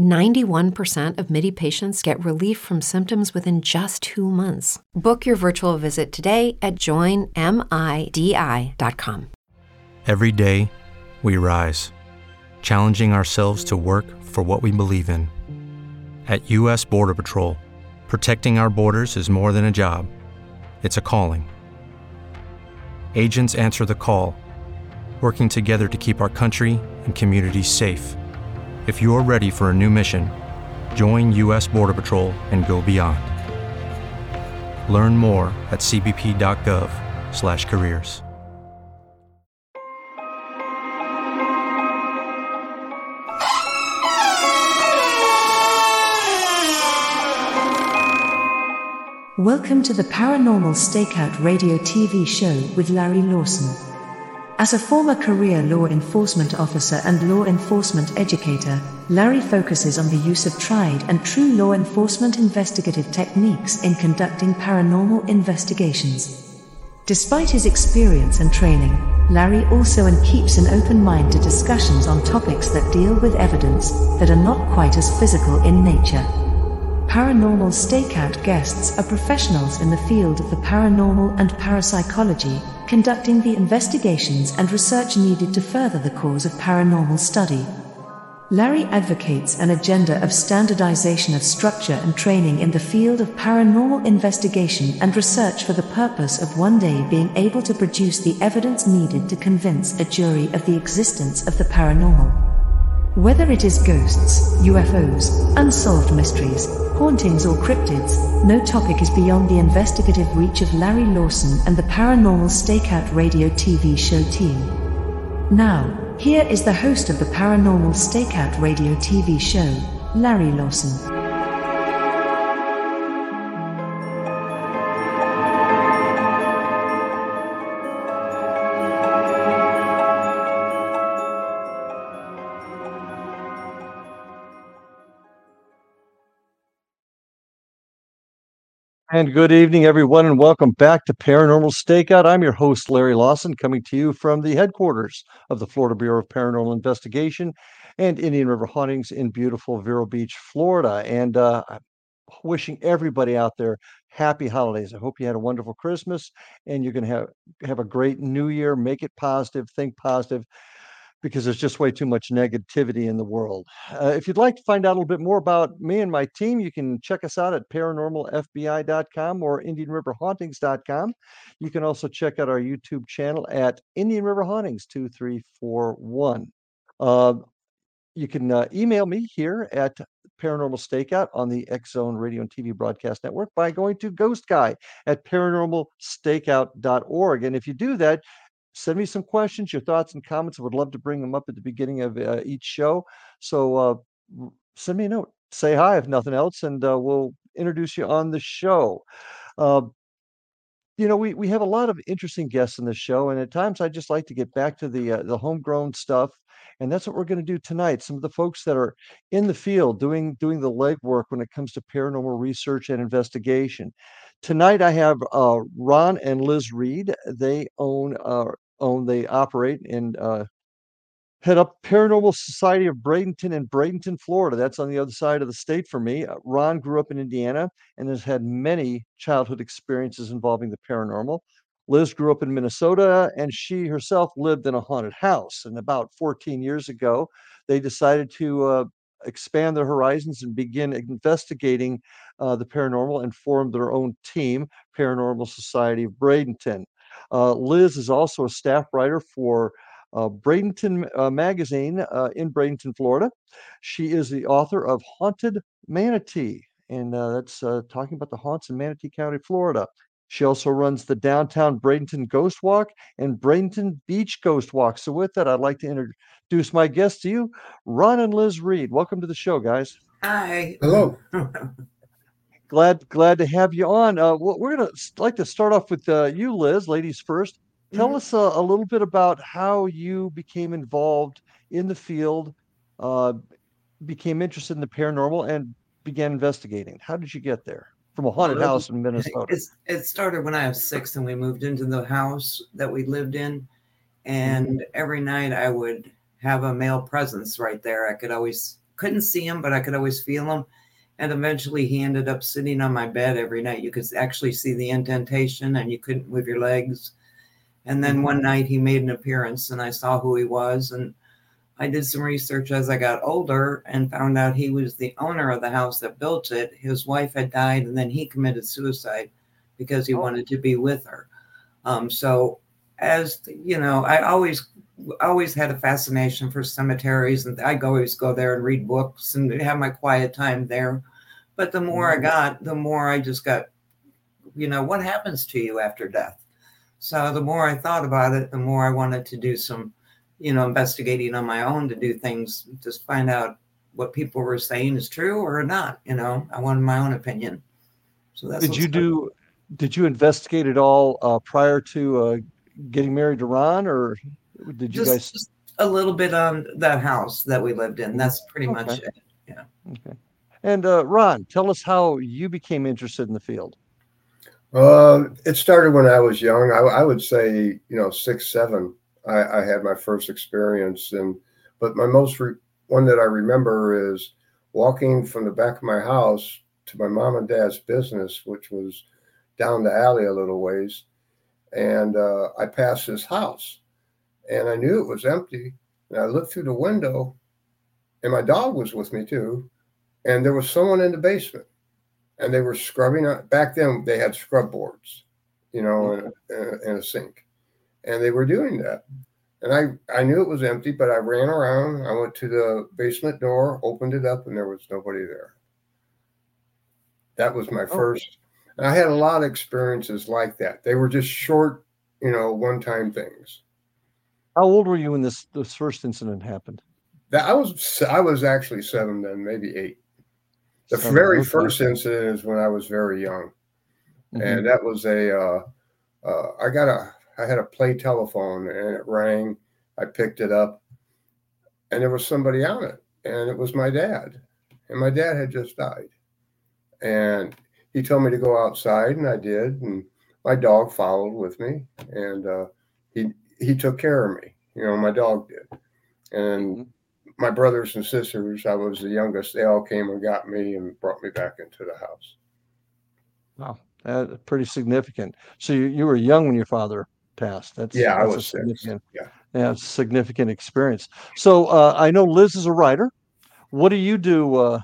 91% of MIDI patients get relief from symptoms within just two months. Book your virtual visit today at joinmidi.com. Every day, we rise, challenging ourselves to work for what we believe in. At U.S. Border Patrol, protecting our borders is more than a job, it's a calling. Agents answer the call, working together to keep our country and communities safe. If you're ready for a new mission, join U.S. Border Patrol and go beyond. Learn more at cbp.gov/careers. Welcome to the Paranormal Stakeout radio TV show with Larry Lawson. As a former career law enforcement officer and law enforcement educator, Larry focuses on the use of tried and true law enforcement investigative techniques in conducting paranormal investigations. Despite his experience and training, Larry also and keeps an open mind to discussions on topics that deal with evidence that are not quite as physical in nature. Paranormal Stakeout guests are professionals in the field of the paranormal and parapsychology, conducting the investigations and research needed to further the cause of paranormal study. Larry advocates an agenda of standardization of structure and training in the field of paranormal investigation and research for the purpose of one day being able to produce the evidence needed to convince a jury of the existence of the paranormal. Whether it is ghosts, UFOs, unsolved mysteries, hauntings, or cryptids, no topic is beyond the investigative reach of Larry Lawson and the Paranormal Stakeout radio TV show team. Now, here is the host of the Paranormal Stakeout radio TV show, Larry Lawson. And good evening, everyone, and welcome back to Paranormal Stakeout. I'm your host, Larry Lawson, coming to you from the headquarters of the Florida Bureau of Paranormal Investigation and Indian River Hauntings in beautiful Vero Beach, Florida. And uh, wishing everybody out there happy holidays. I hope you had a wonderful Christmas and you're going to have have a great New Year. Make it positive, think positive, because there's just way too much negativity in the world. Uh, if you'd like to find out a little bit more about me and my team, you can check us out at paranormalfbi.com or indianriverhauntings.com. You can also check out our YouTube channel at Indian River Hauntings 2341. Uh, you can uh, email me here at Paranormal Stakeout on the X Zone Radio and TV Broadcast Network by going to Ghost Guy at paranormalstakeout.org. And if you do that, send me some questions, your thoughts and comments. I would love to bring them up at the beginning of uh, each show. So uh, send me a note, say hi if nothing else, and uh, we'll introduce you on the show. Uh, you know, we we have a lot of interesting guests in the show, and at times I just like to get back to the uh, the homegrown stuff, and that's what we're going to do tonight. Some of the folks that are in the field doing doing the legwork when it comes to paranormal research and investigation. Tonight I have uh, Ron and Liz Reed. They own uh, own they operate and uh, head up Paranormal Society of Bradenton in Bradenton, Florida. That's on the other side of the state for me. Uh, Ron grew up in Indiana and has had many childhood experiences involving the paranormal. Liz grew up in Minnesota and she herself lived in a haunted house. And about 14 years ago, they decided to uh, expand their horizons and begin investigating uh, the paranormal and formed their own team, Paranormal Society of Bradenton. Uh, Liz is also a staff writer for uh, Bradenton uh, Magazine uh, in Bradenton, Florida. She is the author of Haunted Manatee, and uh, that's talking about the haunts in Manatee County, Florida. She also runs the downtown Bradenton Ghost Walk and Bradenton Beach Ghost Walk. So, with that, I'd like to introduce my guests to you, Ron and Liz Reed. Welcome to the show, guys. Hi. Hello. glad glad to have you on. Uh, we're gonna like to start off with uh, you, Liz. Ladies first. tell Mhm. us a, a little bit about how you became involved in the field, uh, became interested in the paranormal, and began investigating. How did you get there from a haunted house in Minnesota? It's, it started when I was six and we moved into the house that we lived in. And mm-hmm. every night I would have a male presence right there. I could always, couldn't see him, but I could always feel him. And eventually he ended up sitting on my bed every night. You could actually see the indentation and you couldn't move your legs. And then mm-hmm. one night he made an appearance and I saw who he was. And I did some research as I got older and found out he was the owner of the house that built it. His wife had died, and then he committed suicide because he Oh. wanted to be with her. Um, so, as you know, I always always had a fascination for cemeteries, and I always go there and read books and have my quiet time there. But the more I got, the more I just got, you know, what happens to you after death? So the more I thought about it, the more I wanted to do some you know, investigating on my own to do things, just find out what people were saying is true or not. You know, I wanted my own opinion. So that's did you started- do? Did you investigate at all uh, prior to uh, getting married to Ron, or did you just, guys? just a little bit on that house that we lived in. That's pretty much it. Yeah. Okay. And uh, Ron, tell us how you became interested in the field. Uh, it started when I was young. I, I would say, you know, six, seven. I, I had my first experience, and but my most re- one that I remember is walking from the back of my house to my mom and dad's business, which was down the alley a little ways, and uh, I passed this house, and I knew it was empty, and I looked through the window, and my dog was with me too, and there was someone in the basement and they were scrubbing back then they had scrub boards you know and, and, and a sink and they were doing that and i i knew it was empty but i ran around i went to the basement door opened it up and there was nobody there that was my Oh. first and i had a lot of experiences like that they were just short you know one time things How old were you when this this first incident happened? that i was i was actually seven then maybe eight the Seven, very okay. first incident is when i was very young Mhm. and that was a uh, uh, I got a I had a play telephone and it rang. I picked it up, and there was somebody on it, and it was my dad, and my dad had just died, and he told me to go outside, and I did, and my dog followed with me, and uh, he he took care of me. You know, my dog did, and Mhm. my brothers and sisters. I was the youngest. They all came and got me and brought me back into the house. Wow, That's pretty significant. So you, you were young when your father passed. That's Yeah, I that's a was six. significant. Yeah. yeah, a significant experience. So uh, I know Liz is a writer. What do you do? Uh,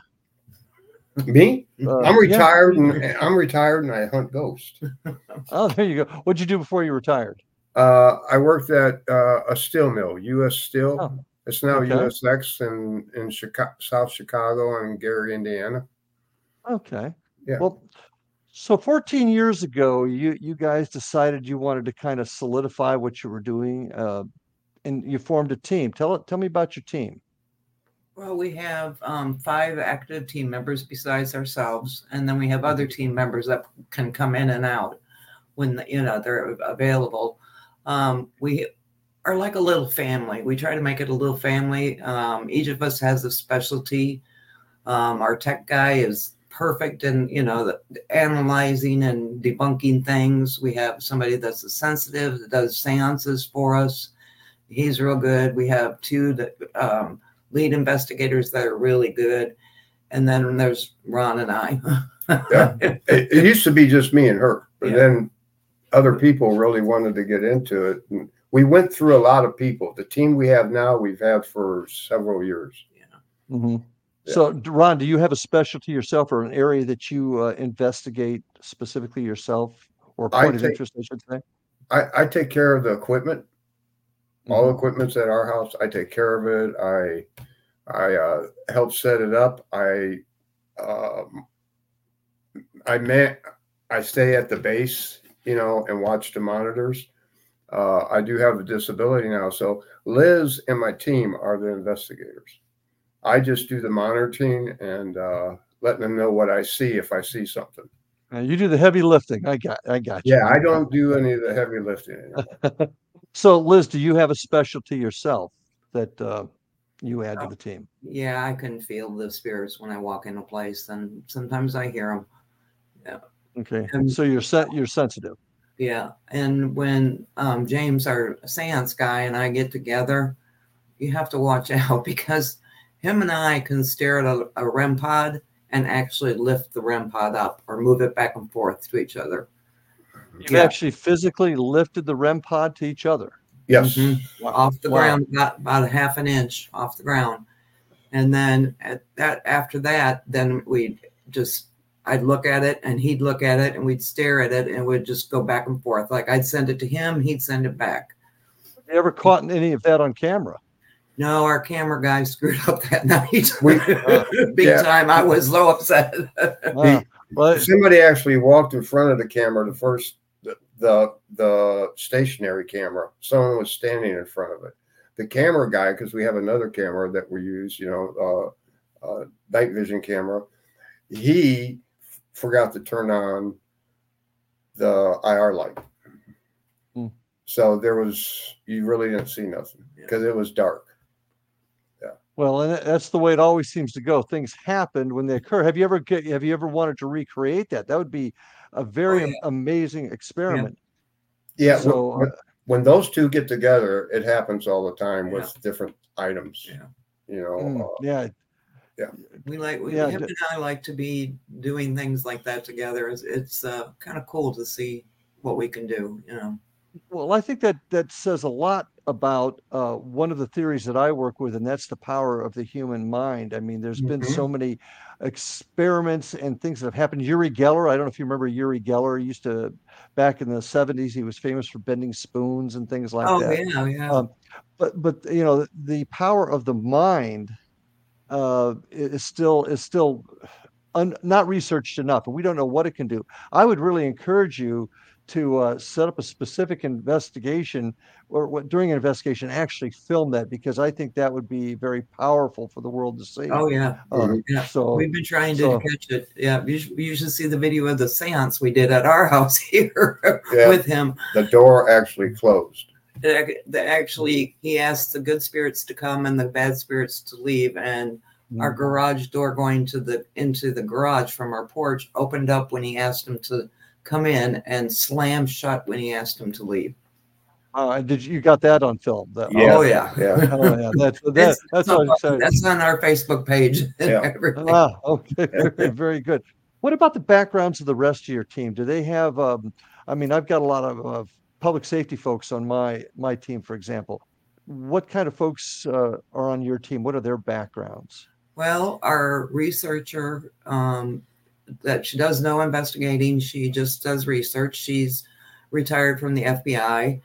Me? uh, I'm yeah. retired and I'm retired and I hunt ghosts. Oh, there you go. What'd you do before you retired? Uh, I worked at uh, a steel mill, U.S. Steel. Oh, it's now okay. USX in in Chicago, South Chicago and Gary, Indiana. Okay. Yeah. Well, so 14 years ago, you you guys decided you wanted to kind of solidify what you were doing, uh, and you formed a team. Tell it. Tell me about your team. Well, we have um, five active team members besides ourselves, and then we have other team members that can come in and out when you know they're available. Um, we are like a little family. We try to make it a little family. Um, each of us has a specialty. Um, our tech guy is perfect in you know the, analyzing and debunking things. We have somebody that's a sensitive that does seances for us. He's real good. We have two that um, lead investigators that are really good. And then there's Ron and I. Yeah. It, it used to be just me and her, but Yeah. then other people really wanted to get into it. And we went through a lot of people. The team we have now, we've had for several years. hmm Yeah. So, Ron, do you have a specialty yourself, or an area that you uh, investigate specifically yourself, or a I point of take- interest, I should say? I, I take care of the equipment. all Mhm. equipment's at our house. I take care of it. I I uh, help set it up. I um, I man I stay at the base, you know, and watch the monitors. Uh, I do have a disability now, so Liz and my team are the investigators. I just do the monitoring and uh, letting them know what I see if I see something. Uh, you do the heavy lifting. I got. I got you. Yeah, I don't do any of the heavy lifting. So, Liz, do you have a specialty yourself that uh, you add to Oh. the team? Yeah, I can feel the spirits when I walk in a place, and sometimes I hear them. Yeah. Okay. Um, so you're set. You're sensitive. Yeah, and when um, James, our seance guy, and I get together, you have to watch out because him and I can stare at a, a REM pod and actually lift the REM pod up or move it back and forth to each other. You've Yeah. actually physically lifted the REM pod to each other. Yes. Mhm. off the Wow. ground, about, about a half an inch off the ground. And then at that after that, then we'd just I'd look at it and he'd look at it and we'd stare at it and we'd just go back and forth. Like I'd send it to him, he'd send it back. Have you ever caught any of that on camera? No, our camera guy screwed up that night. We- Big yeah. time. I was so upset. Wow. well, Somebody actually walked in front of the camera, the first, the, the, the stationary camera. Someone was standing in front of it. The camera guy, because we have another camera that we use, you know, uh, uh, night vision camera, he f- forgot to turn on the IR light. Hmm. So there was, you really didn't see nothing because it was dark. Well, and that's the way it always seems to go. Things happen when they occur. Have you ever get, have you ever wanted to recreate that? That would be a very yeah. amazing experiment. Yeah. So, when, uh, when those two get together, it happens all the time Yeah. with different items. Yeah. You know, Mm, uh, yeah. we like we, Yeah, him d- and I like to be doing things like that together. It's, it's uh, kind of cool to see what we can do, you know. Well, I think that that says a lot about uh, one of the theories that I work with, and that's the power of the human mind. I mean, there's been Mhm. so many experiments and things that have happened. Yuri Geller, I don't know if you remember Yuri Geller. He used to back in the 70s. He was famous for bending spoons and things like that. oh that. yeah, yeah. Um, but but you know, the power of the mind uh, is still is still un, not researched enough, and we don't know what it can do. I would really encourage you to uh, set up a specific investigation or what during an investigation actually film that because I think that would be very powerful for the world to see. oh yeah. Uh. Yeah, so We've been trying to so- catch it. Yeah, you should, you should see the video of the seance we did at our house here Yeah. with him. the door actually closed. The, actually, he asked the good spirits to come and the bad spirits to leave, and our Mm. garage door going to the into the garage from our porch opened up when he asked him to come in, and slam shut when he asked him to leave. uh, did you, you got that on film? That, Yeah. Oh yeah, Yeah. Oh yeah, that's that, It's- that's So, what I'm saying. that's on our Facebook page. Yeah. Ah, okay, very, very good. What about the backgrounds of the rest of your team? Do they have? Um, I mean, I've got a lot of uh, public safety folks on my my team, for example. What kind of folks uh, are on your team? What are their backgrounds? Well, our researcher um, that she does no investigating, she just does research. She's retired from the FBI.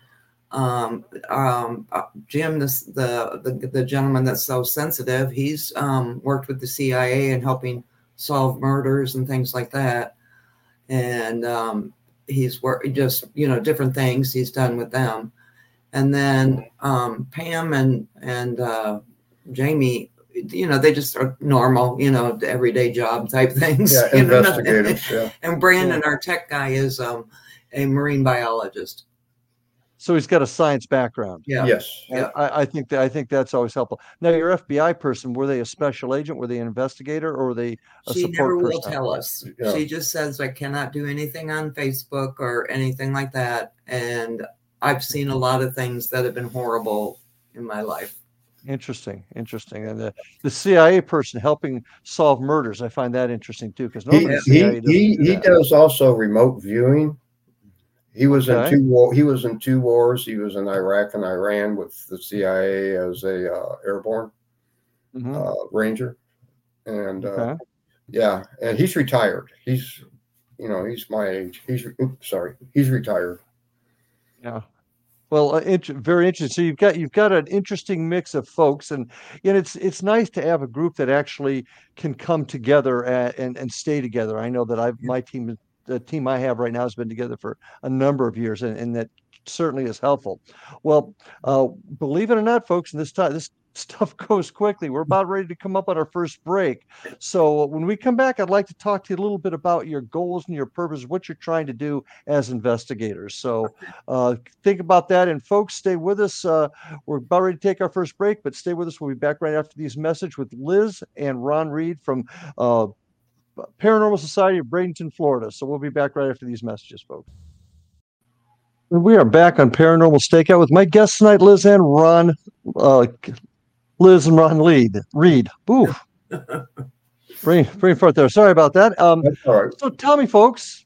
Um, um, uh, Jim, this, the, the the gentleman that's so sensitive, he's um, worked with the CIA and helping solve murders and things like that. And um, he's worked just you know different things he's done with them. And then um, Pam and and uh, Jamie you know, they just are normal, you know, everyday job type things. Yeah, you know, investigators. Yeah. And Brandon, our tech guy, is um, a marine biologist. So he's got a science background. Yeah. Yes. And Yeah. I, I think that I think that's always helpful. Now, your FBI person, were they a special agent? Were they an investigator, or were they a She support never will person? tell us. Yeah. She just says, I cannot do anything on Facebook or anything like that. And I've seen a lot of things that have been horrible in my life. Interesting, interesting. And the, the CIA person helping solve murders, I find that interesting too, because He, he, he, do he does also remote viewing. He was Okay. in two war. He was in two wars. He was in Iraq and Iran with the CIA as a uh, airborne Mhm. uh, ranger, and uh, Okay. yeah, and he's retired. He's, you know, he's my age. He's oops, sorry, he's retired. Yeah. Well, uh, int- very interesting. So you've got you've got an interesting mix of folks, and and it's it's nice to have a group that actually can come together and and, and stay together. I know that I've my team the team I have right now has been together for a number of years, and, and that certainly is helpful. Well, uh, believe it or not, folks, in this time this stuff goes quickly. We're about ready to come up on our first break. So when we come back, I'd like to talk to you a little bit about your goals and your purpose, what you're trying to do as investigators. So uh, think about that. And folks, stay with us. Uh, we're about ready to take our first break, but stay with us. We'll be back right after these messages with Liz and Ron Reed from uh, Paranormal Society of Bradenton, Florida. So we'll be back right after these messages, folks. We are back on Paranormal Stakeout with my guests tonight, Liz and Ron. Uh, Liz and Ron Lead. Reed. Ooh. bring, bring forth there. Sorry about that. Um, So tell me, folks,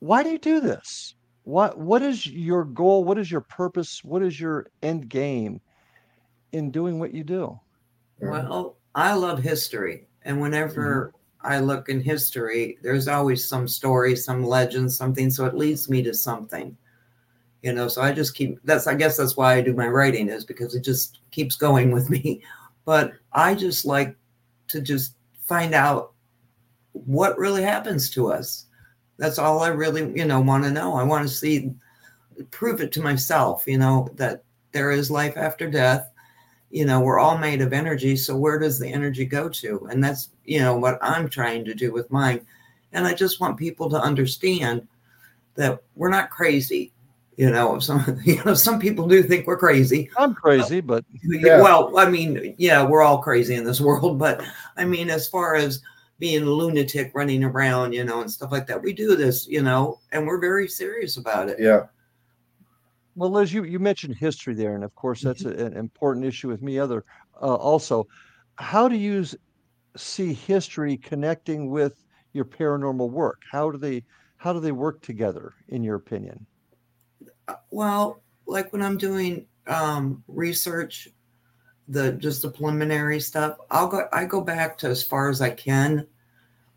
why do you do this? What What is your goal? What is your purpose? What is your end game in doing what you do? Well, I love history. And whenever mm-hmm. I look in history, there's always some story, some legend, something. So it leads me to something you know so i just keep that's i guess that's why i do my writing is because it just keeps going with me. But i just like to just find out what really happens to us. That's all i really you know want to know. I want to see prove it to myself you know that there is life after death. You know we're all made of energy so where does the energy go to? And that's you know what i'm trying to do with mine. And i just want people to understand that we're not crazy you know some you know some people do think we're crazy. I'm crazy but yeah. well i mean yeah we're all crazy in this world but i mean as far as being a lunatic running around you know and stuff like that we do this you know and we're very serious about it. Yeah. Well liz you, you mentioned history there and of course that's mm-hmm. a, an important issue with me. Other uh, also how do you see history connecting with your paranormal work? How do they how do they work together in your opinion well, like when I'm doing um, research, the just the preliminary stuff, I'll go. I go back to as far as I can,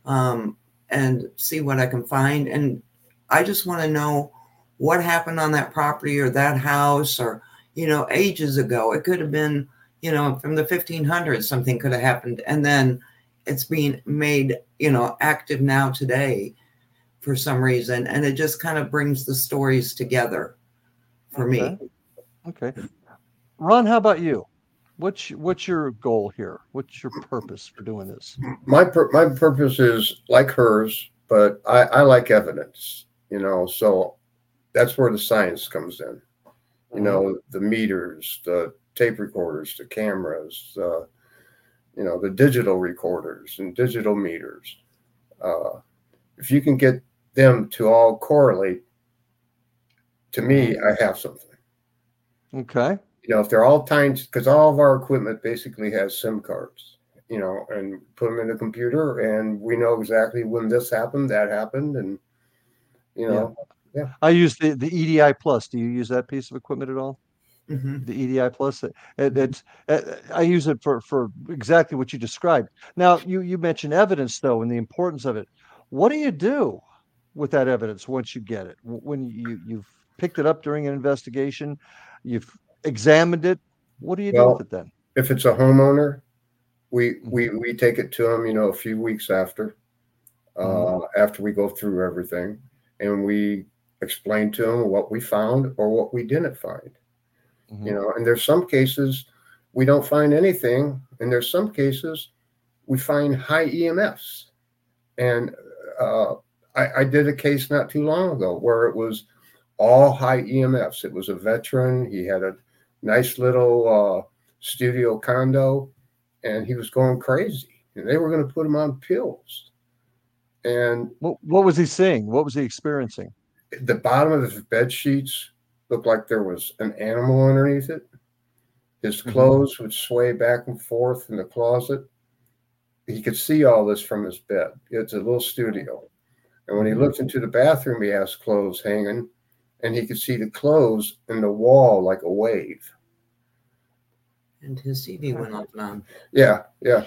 um, and see what I can find. And I just want to know what happened on that property or that house, or you know, ages ago. It could have been, you know, from the 1500s. Something could have happened, and then it's being made, you know, active now today for some reason, and it just kind of brings the stories together for okay. me. Okay. Ron, how about you? What's what's your goal here? What's your purpose for doing this? My pur- my purpose is like hers, but I, I like evidence. You know, so that's where the science comes in. You know, mm-hmm. the meters, the tape recorders, the cameras, uh, you know, the digital recorders and digital meters. Uh, if you can get them to all correlate to me, I have something. Okay. You know, if they're all times, because all of our equipment basically has SIM cards, you know, and put them in the computer, and we know exactly when this happened, that happened, and you know, yeah. yeah. I use the the EDI Plus. Do you use that piece of equipment at all? Mm-hmm. The EDI Plus. It, it, it's it, I use it for for exactly what you described. Now, you you mentioned evidence though, and the importance of it. What do you do with that evidence once you get it? When you you've picked it up during an investigation, you've examined it. What do you well, do with it then? If it's a homeowner, we we mm-hmm. we take it to them, you know, a few weeks after, uh, mm-hmm. after we go through everything, and we explain to them what we found or what we didn't find. Mm-hmm. You know, and there's some cases we don't find anything, and there's some cases we find high EMFs. And uh, I, I did a case not too long ago where it was all high EMFs. It was a veteran. He had a nice little uh, studio condo, and he was going crazy. And they were going to put him on pills. And what, what was he seeing? What was he experiencing? The bottom of his bed sheets looked like there was an animal underneath it. His mm-hmm. clothes mm-hmm. would sway back and forth in the closet. He could see all this from his bed. It's a little studio. And when he mm-hmm. looked into the bathroom, he has clothes hanging and he could see the clothes in the wall like a wave. And his TV went off and on. Yeah, yeah.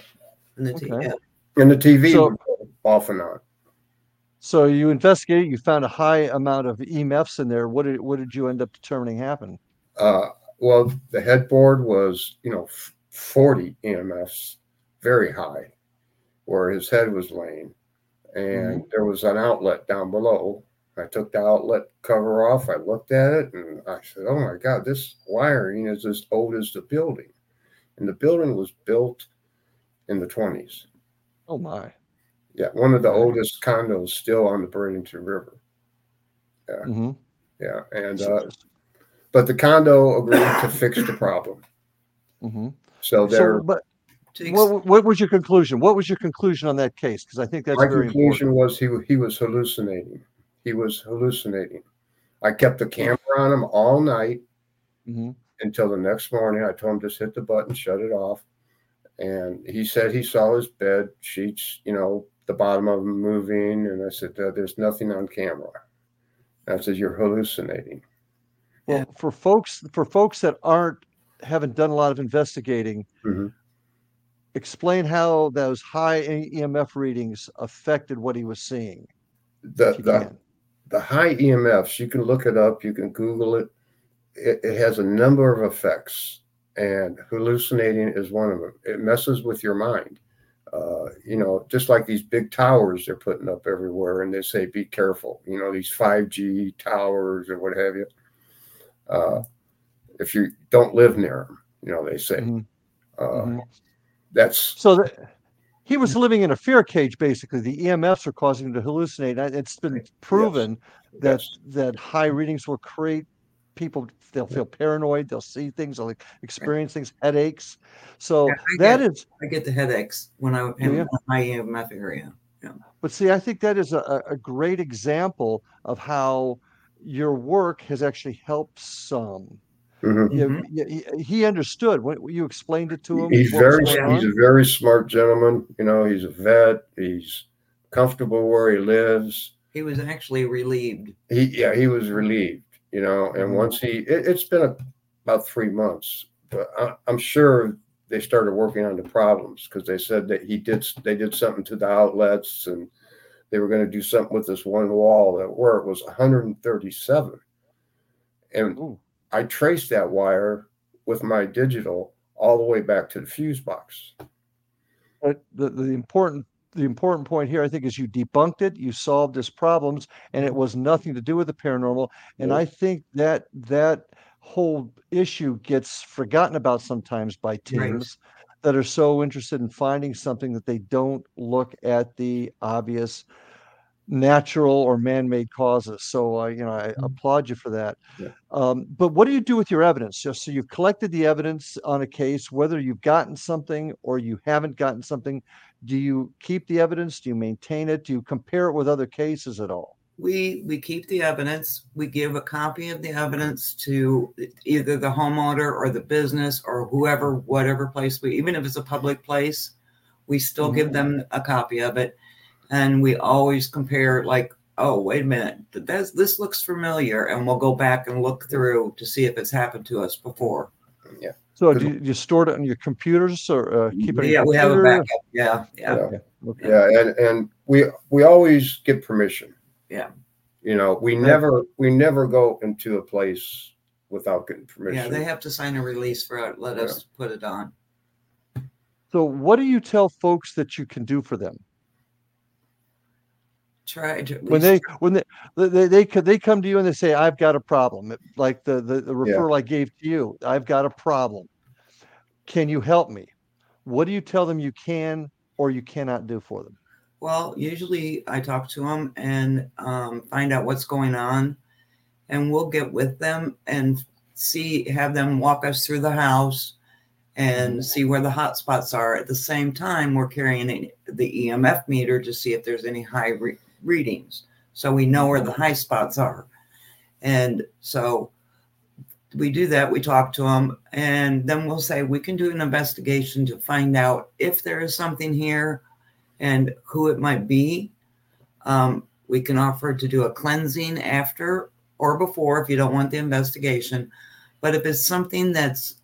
And the, okay. yeah. and the TV so, off and on. So you investigated. You found a high amount of EMFs in there. What did what did you end up determining happened? Uh, well, the headboard was you know 40 EMFs, very high, where his head was laying, and mm-hmm. there was an outlet down below I took the outlet cover off. I looked at it and I said, "Oh my God, this wiring is as old as the building." and the building was built in the 20s. Oh my. Yeah, one of the Okay. oldest condos still on the Burlington River. Mhm. Yeah, and uh, but the condo agreed to fix the problem. mhm. So So, there, but what, what was your conclusion? What was your conclusion on that case? Because I think that's my very conclusion important. was he he was hallucinating. He was hallucinating. I kept the camera on him all night Mhm. until the next morning. I told him just hit the button, shut it off. And he said he saw his bed sheets, you know, the bottom of them moving. And I said, "Uh, "There's nothing on camera." And I said, "You're hallucinating." Well, for folks for folks that aren't haven't done a lot of investigating, Mhm. explain how those high EMF readings affected what he was seeing. The the. The high EMFs, you can look it up, you can Google it. It, it has a number of effects, and hallucinating is one of them. It messes with your mind. Uh, you know, just like these big towers they're putting up everywhere, and they say, be careful, you know, these 5G towers or what have you. Uh, if you don't live near them, you know, they say. Mhm. Uh, Mhm. That's So that he was living in a fear cage. Basically, the EMFs are causing him to hallucinate. It's been proven that yes. that high readings will create people. They'll feel paranoid. They'll see things. They'll experience things, headaches. So Yeah, that get- is. I get the headaches when I am in my EMF area. Yeah but see, I think that is a a great example of how your work has actually helped some. Mhm. You- Mhm. you- he, he understood when you explained it to him. He's very he's on. a very smart gentleman. You know, he's a vet. He's comfortable where he lives. He was actually relieved. He yeah, he was relieved. You know, and Mhm. once he it, it's been a, about three months, but I, I'm sure they started working on the problems because they said that he did they did something to the outlets and they were going to do something with this one wall that where it was 137 and Ooh. I traced that wire with my digital all the way back to the fuse box. But the, the important the important point here, I think, is you debunked it, you solved his problems, and it was nothing to do with the paranormal. And Nope. I think that that whole issue gets forgotten about sometimes by teams that are so interested in finding something that they don't look at the obvious natural or man-made causes. So, uh, you know, I applaud you for that. Yeah. Um, but what do you do with your evidence? Just so you've collected the evidence on a case, whether you've gotten something or you haven't gotten something. Do you keep the evidence? Do you maintain it? Do you compare it with other cases at all? We we keep the evidence. We give a copy of the evidence to either the homeowner or the business or whoever, whatever place we, even if it's a public place, we still give them a copy of it, and we always compare. Like, oh, wait a minute, that's this looks familiar, and we'll go back and look through to see if it's happened to us before. Yeah. So do you, you store it on your computers or uh, keep it? yeah, your we have a backup. Yeah, yeah. Yeah. Okay. Yeah, and and we we always get permission. Yeah. You know, we Right. never we never go into a place without getting permission. Yeah, they have to sign a release for it. Let us put it on. So what do you tell folks that you can do for them? Try to at when least they when they they they, they, come to you and they say i've got a problem like the, the the Yeah. referral i gave to you i've got a problem can you help me what do you tell them you can or you cannot do for them Well, usually I talk to them and um, find out what's going on, and we'll get with them and see, have them walk us through the house and see where the hot spots are. At the same time, we're carrying the EMF meter to see if there's any high re- readings, so we know where the high spots are. And so we do that. We talk to them, and then we'll say we can do an investigation to find out if there is something here and who it might be. Um, we can offer to do a cleansing after or before if you don't want the investigation. But if it's something that's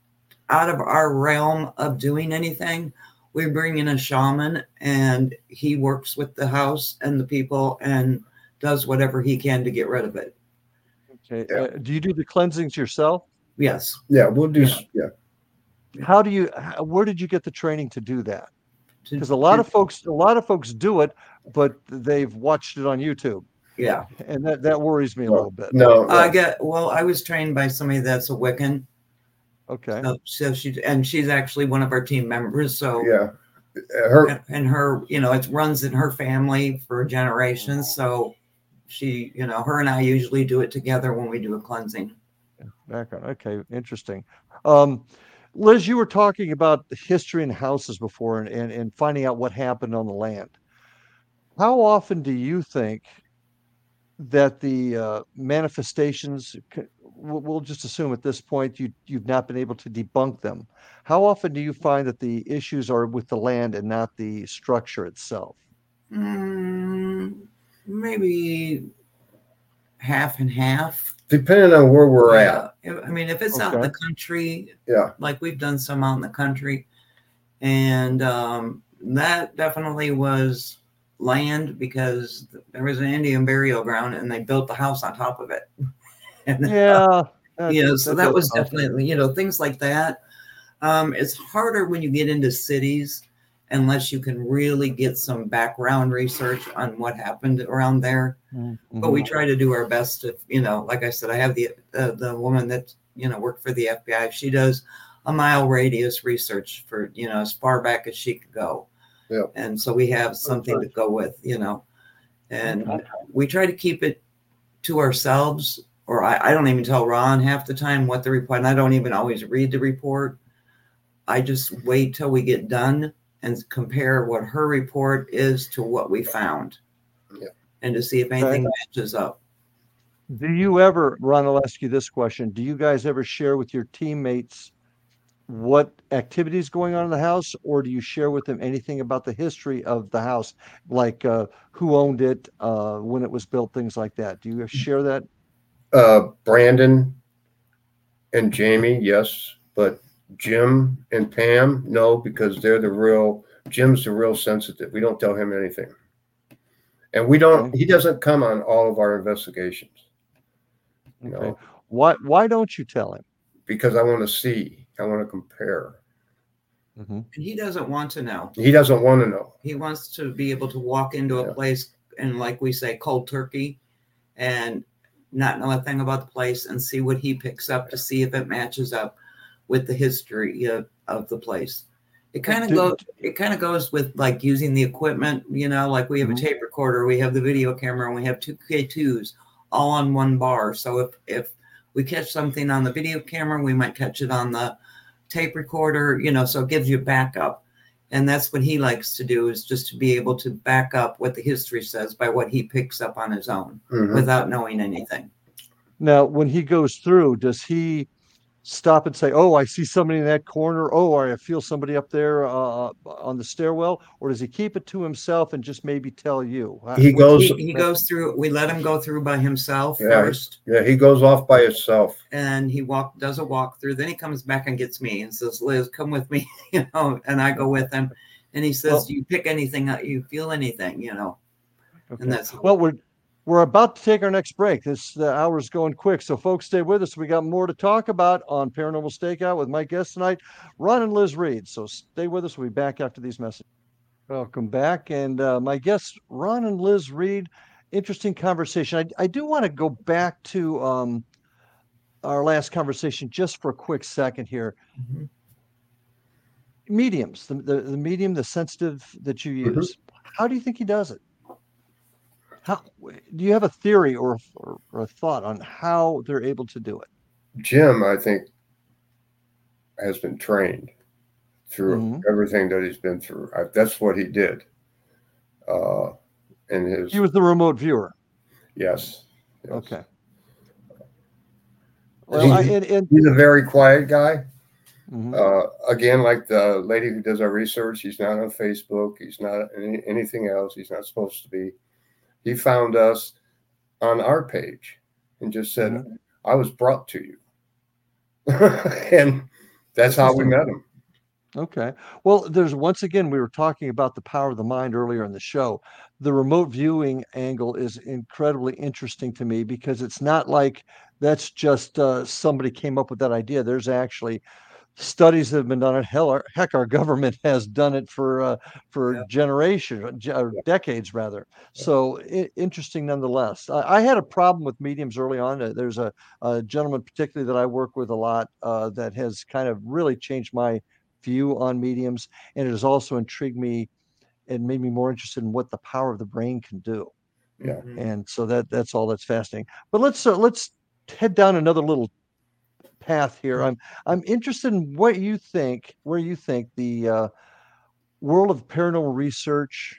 out of our realm of doing anything, we bring in a shaman and he works with the house and the people and does whatever he can to get rid of it. okay Yeah. uh, do you do the cleansings yourself Yes. Yeah, we'll do. s- Yeah, how do you how, where did you get the training to do that because a lot of folks a lot of folks do it but they've watched it on youtube yeah. and that that worries me a No. little bit no, I get well, I was trained by somebody that's a Wiccan Okay. So, so she and she's actually one of our team members. So Yeah. Uh, Her, and- and her, you know, it runs in her family for generations. So she, you know, her and I usually do it together when we do a cleansing. Background. Okay, interesting. Um, Liz, you were talking about the history in houses before and, and, and finding out what happened on the land. How often do you think that the uh, manifestations, we'll, we'll just assume at this point you, you've not been able to debunk them. How often do you find that the issues are with the land and not the structure itself? Mm, maybe half and half. depending on where we're at. I mean, if it's out in the country, Yeah. like we've done some out in the country, and um, that definitely was land because there was an Indian burial ground, and they built the house on top of it. and Yeah. that- you know, so that was sound- definitely, you know, things like that. Um, it's harder when you get into cities unless you can really get some background research on what happened around there. Mhm, But we try to do our best to, you know, like I said, I have the uh, the woman that you know worked for the FBI. She does a mile radius research for you know as far back as she could go. Yeah. And so we have something to go with, you know, and we try to keep it to ourselves. Or I, I don't even tell Ron half the time what the report. And I don't even always read the report. I just wait till we get done and compare what her report is to what we found. Yeah. And to see if anything matches up. Do you ever, Ron, I'll ask you this question. Do you guys ever share with your teammates what activities going on in the house, or do you share with them anything about the history of the house, like uh, who owned it, uh, when it was built, things like that? Do you share that? Uh, Brandon and Jamie, yes, but Jim and Pam, no, because they're the real. Jim's the real sensitive. We don't tell him anything, and we don't. Okay. He doesn't come on all of our investigations. You Okay. know, Why why don't you tell him? because I want to see. I want to compare. And he doesn't want to know. He doesn't want to know. He wants to be able to walk into a Yeah. place and, like we say, cold turkey and not know a thing about the place and see what he picks up to see if it matches up with the history of, of the place. It kind of goes. It kind of goes with like using the equipment. You know, like we have Mhm. a tape recorder, we have the video camera, and we have two K twos all on one bar. So if if we catch something on the video camera, we might catch it on the tape recorder. You know, so it gives you backup. And that's what he likes to do is just to be able to back up what the history says by what he picks up on his own Mhm. without knowing anything. Now, when he goes through, does he stop and say, "Oh, I see somebody in that corner. Oh, I feel somebody up there uh, on the stairwell," or does he keep it to himself and just maybe tell you? He goes- He, he goes through. We let him go through by himself Yeah. first, Yeah, he goes off by himself. and he walk does a walk through. Then he comes back and gets me and says, "Liz, come with me," you know, and I go with him. And he says, Well- "Do you pick anything? up. You feel anything? You know?" Okay. And that's Well, we're we're about to take our next break. This the hour's going quick, so folks, stay with us. We got more to talk about on Paranormal Stakeout with my guests tonight, Ron and Liz Reed. So stay with us. We'll be back after these messages. Welcome back, and uh, my guests, Ron and Liz Reed. Interesting conversation. I, I do want to go back to um, our last conversation just for a quick second here. Mhm. Mediums, the, the the medium, the sensitive that you Mhm. use. How do you think he does it? How do you have a theory or, or, or a thought on how they're able to do it? Jim, I think, has been trained through Mhm. everything that he's been through. I, that's what he did. Uh, and his He was the remote viewer. yes, yes. Okay. Well, I, and, and He's a very quiet guy. mhm, Uh, again, like the lady who does our research, he's not on Facebook. He's not any, anything else. He's not supposed to be. He found us on our page and just said, Mhm. "I was brought to you," and that's how we met him. Okay. Well, there's once again, we were talking about the power of the mind earlier in the show. The remote viewing angle is incredibly interesting to me because it's not like that's just uh, somebody came up with that idea. There's actually studies that have been done. Hell, our, heck, our government has done it for uh, for Yeah. generations, or decades rather. So i- interesting nonetheless. I, I had a problem with mediums early on. Uh, There's a, a gentleman particularly that I work with a lot uh, that has kind of really changed my view on mediums, and it has also intrigued me and made me more interested in what the power of the brain can do. Yeah. Mhm. And so that that's all that's fascinating. But let's uh, let's head down another little path here. I'm I'm interested in what you think, where you think the uh, world of paranormal research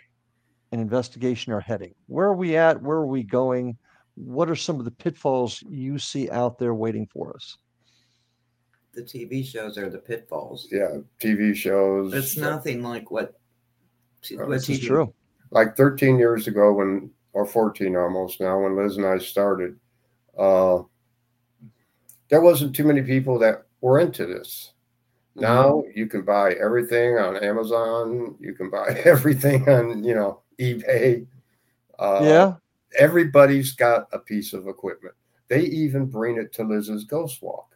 and investigation are heading. Where are we at? Where are we going? What are some of the pitfalls you see out there waiting for us? The TV shows are the pitfalls. Yeah, TV shows. It's nothing like what. t- Oh, what This is true. like 13 years ago when or 14 almost now when liz and i started uh there wasn't too many people that were into this now you can buy everything on amazon you can buy everything on you know ebay uh yeah. everybody's got a piece of equipment they even bring it to liz's ghost walk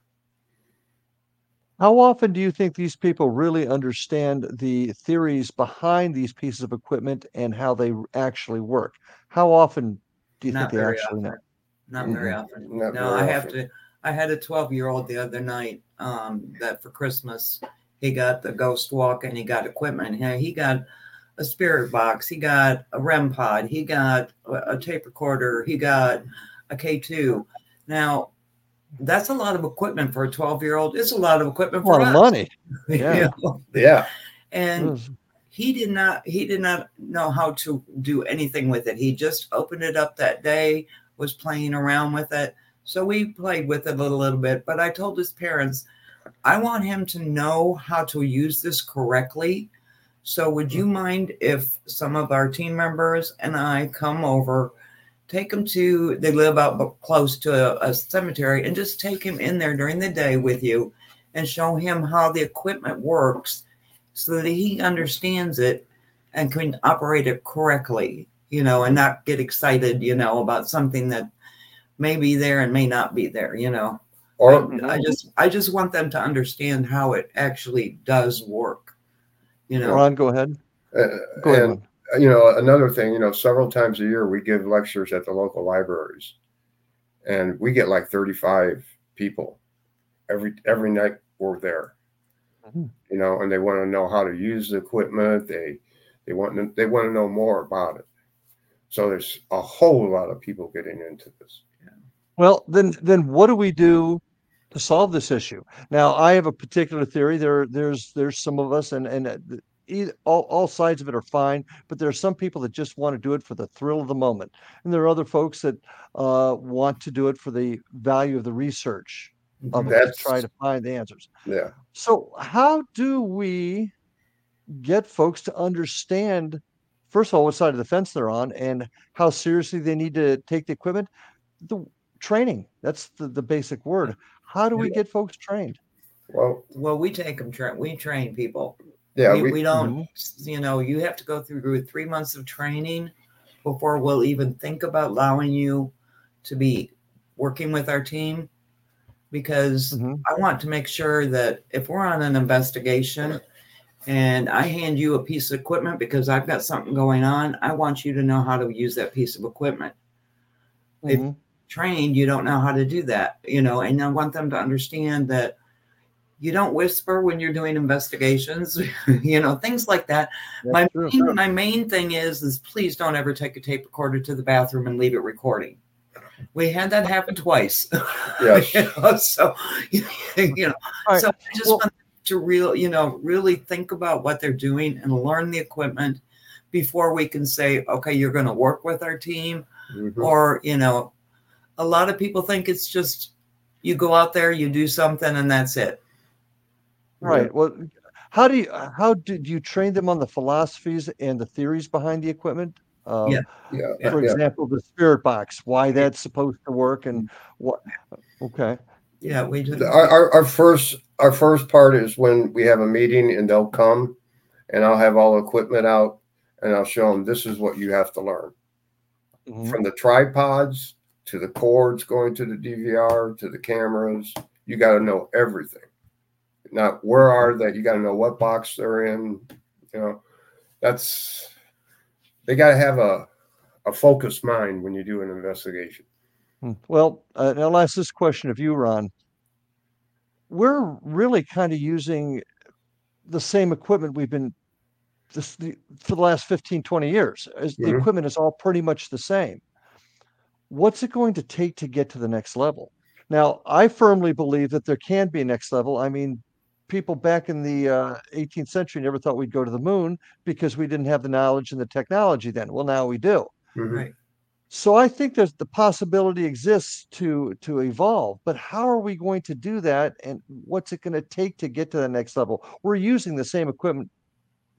How often do you think these people really understand the theories behind these pieces of equipment and how they actually work? How often do you Not think they very actually know? Not very often. Not no, very I have to. I had a 12 year old the other night um, that for Christmas he got the ghost walk and he got equipment. He, he got a spirit box. He got a REM pod. He got a, a tape recorder. He got a K2. Now, that's a lot of equipment for a 12 year old. It's a lot of equipment A for lot of us, money. you Yeah. know? yeah And Yes. he did not he did not know how to do anything with it he just opened it up that day was playing around with it so we played with it a little, bit but i told his parents i want him to know how to use this correctly. So would you mind if some of our team members and i come over take him to they live out close to a, a cemetery and just take him in there during the day with you and show him how the equipment works so that he understands it and can operate it correctly, you know, and not get excited, you know, about something that may be there and may not be there, you know. or I, I just I just want them to understand how it actually does work. You know, Ron, go ahead. uh, Go ahead. and Ron. you know another thing you know several times a year we give lectures at the local libraries and we get like 35 people every every night we're there Mhm. you know and they want to know how to use the equipment they they want to they want to know more about it so there's a whole lot of people getting into this Well, then, then what do we do to solve this issue? Now, I have a particular theory. There, there's, there's some of us, and and uh, either, all all sides of it are fine. But there are some people that just want to do it for the thrill of the moment, and there are other folks that uh, want to do it for the value of the research of it That's- to try to find the answers. yeah So, how do we get folks to understand, first of all, what side of the fence they're on and how seriously they need to take the equipment? The training, that's the, the basic word. How do we get folks trained? well well, we take them train we train people. yeah we, we, we don't you know you have to go through three months of training before we'll even think about allowing you to be working with our team because Mhm. i want to make sure that if we're on an investigation and i hand you a piece of equipment because i've got something going on i want you to know how to use that piece of equipment If- Mhm. trained you don't know how to do that you know and i want them to understand that you don't whisper when you're doing investigations you know things like that my true. main, my main thing is is please don't ever take a tape recorder to the bathroom and leave it recording we had that happen twice Yes. you know, so you know so i just well- want to real you know really think about what they're doing and learn the equipment before we can say okay you're going to work with our team Mhm. or you know a lot of people think it's just you go out there you do something and that's it Right. Well, how do you, how did you train them on the philosophies and the theories behind the equipment? Um, Yeah. yeah Yeah. For yeah example, the spirit box, why that's supposed to work and what, okay. Yeah we do our, our, our first our first part is when we have a meeting and they'll come and i'll have all the equipment out and i'll show them this is what you have to learn Mhm. from the tripods to the cords going to the dvr to the cameras you got to know everything Not where are they? You got to know what box they're in. You know, that's they got to have a a focused mind when you do an investigation. Hmm. Well, uh, I'll ask this question of you, Ron. We're really kind of using the same equipment we've been this, the, for the last 15, 20 years. As The equipment is all pretty much the same. What's it going to take to get to the next level? Now, I firmly believe that there can be a next level. I mean, people back in the uh, 18th century never thought we'd go to the moon because we didn't have the knowledge and the technology then. Well, now we do. Mhm. Right. So I think there's the possibility exists to to evolve, but how are we going to do that and what's it going to take to get to the next level? We're using the same equipment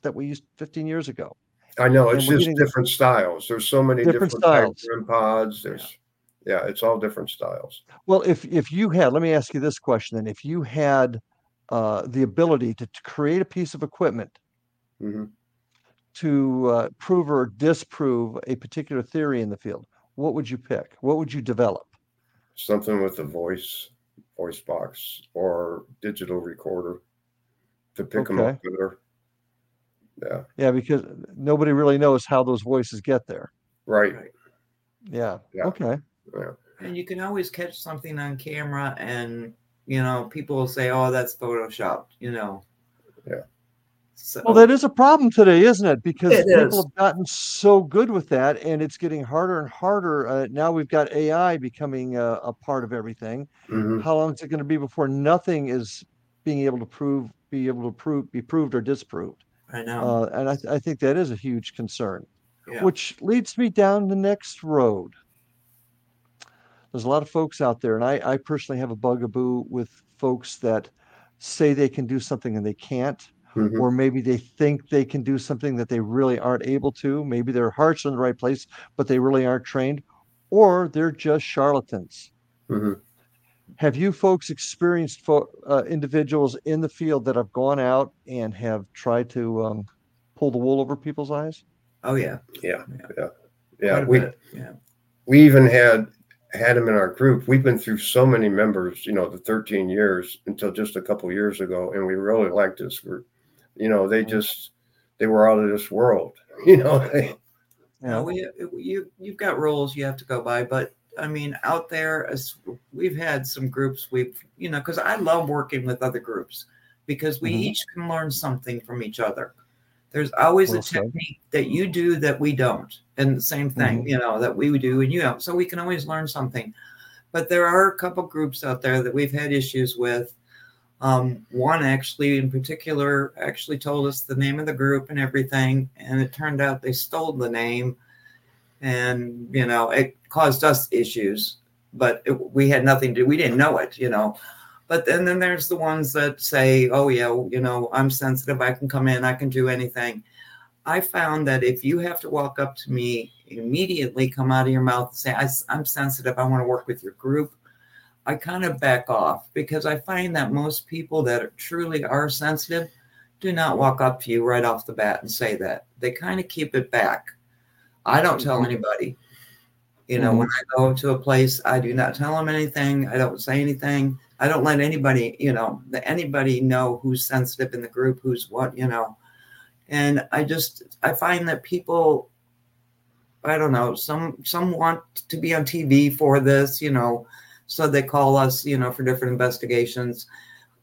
that we used 15 years ago. I know it's just different styles. There's so many Different different, styles. of pods. There's yeah, it's all different styles. Well, if if you had, let me ask you this question then, if you had uh, the ability to, to create a piece of equipment hmm to uh, prove or disprove a particular theory in the field, what would you pick? What would you develop? Something with a voice, voice box, or digital recorder to pick them up better. Yeah, Yeah, because nobody really knows how those voices get there. right. Right. Yeah. Yeah. Okay. Yeah. And you can always catch something on camera and you know, people will say, Oh, that's photoshopped, you know. Yeah. So Well, that is a problem today, isn't it? Because It people is. have gotten so good with that, and it's getting harder and harder. Uh, now we've got AI becoming a, a part of everything. hmm How long is it going to be before nothing is being able to prove, be able to prove, be proved or disproved? I know. Uh, and I, th- I think that is a huge concern, yeah. which leads me down the next road. There's a lot of folks out there, and I, I personally have a bugaboo with folks that say they can do something and they can't hmm or maybe they think they can do something that they really aren't able to. Maybe their heart's in the right place, but they really aren't trained, or they're just charlatans. hmm Have you folks experienced fo- uh, individuals in the field that have gone out and have tried to um, pull the wool over people's eyes? oh yeah. Yeah, Yeah. yeah, yeah. We yeah. we even had had him in our group. We've been through so many members, you know, the 13 years until just a couple years ago, and we really liked this group. You know, they just they were out of this world. You know, they, No, we you you've got rules you have to go by, but I mean, out there, as we've had some groups, we've you know, because I love working with other groups because we Mhm. each can learn something from each other. There's always Well a said. technique that you do that we don't, and the same thing, you know, that we do and you don't. So we can always learn something. But there are a couple groups out there that we've had issues with. Um, one actually, in particular, actually told us the name of the group and everything, and it turned out they stole the name, and you know it caused us issues. But it, we had nothing to. We didn't know it, you know. But then, then there's the ones that say, "Oh yeah, you know, I'm sensitive. I can come in. I can do anything." I found that if you have to walk up to me immediately, come out of your mouth and say, I, "I'm sensitive. I want to work with your group." I kind of back off because I find that most people that are, truly are sensitive do not walk up to you right off the bat and say that. They kind of keep it back. I don't tell mm-hmm. anybody. You know, mm-hmm. when I go to a place, I do not tell them anything. I don't say anything. I don't let anybody, you know, anybody know who's sensitive in the group, who's what, you know. And I just I find that people I don't know, some some want to be on TV for this, you know, so they call us, you know, for different investigations.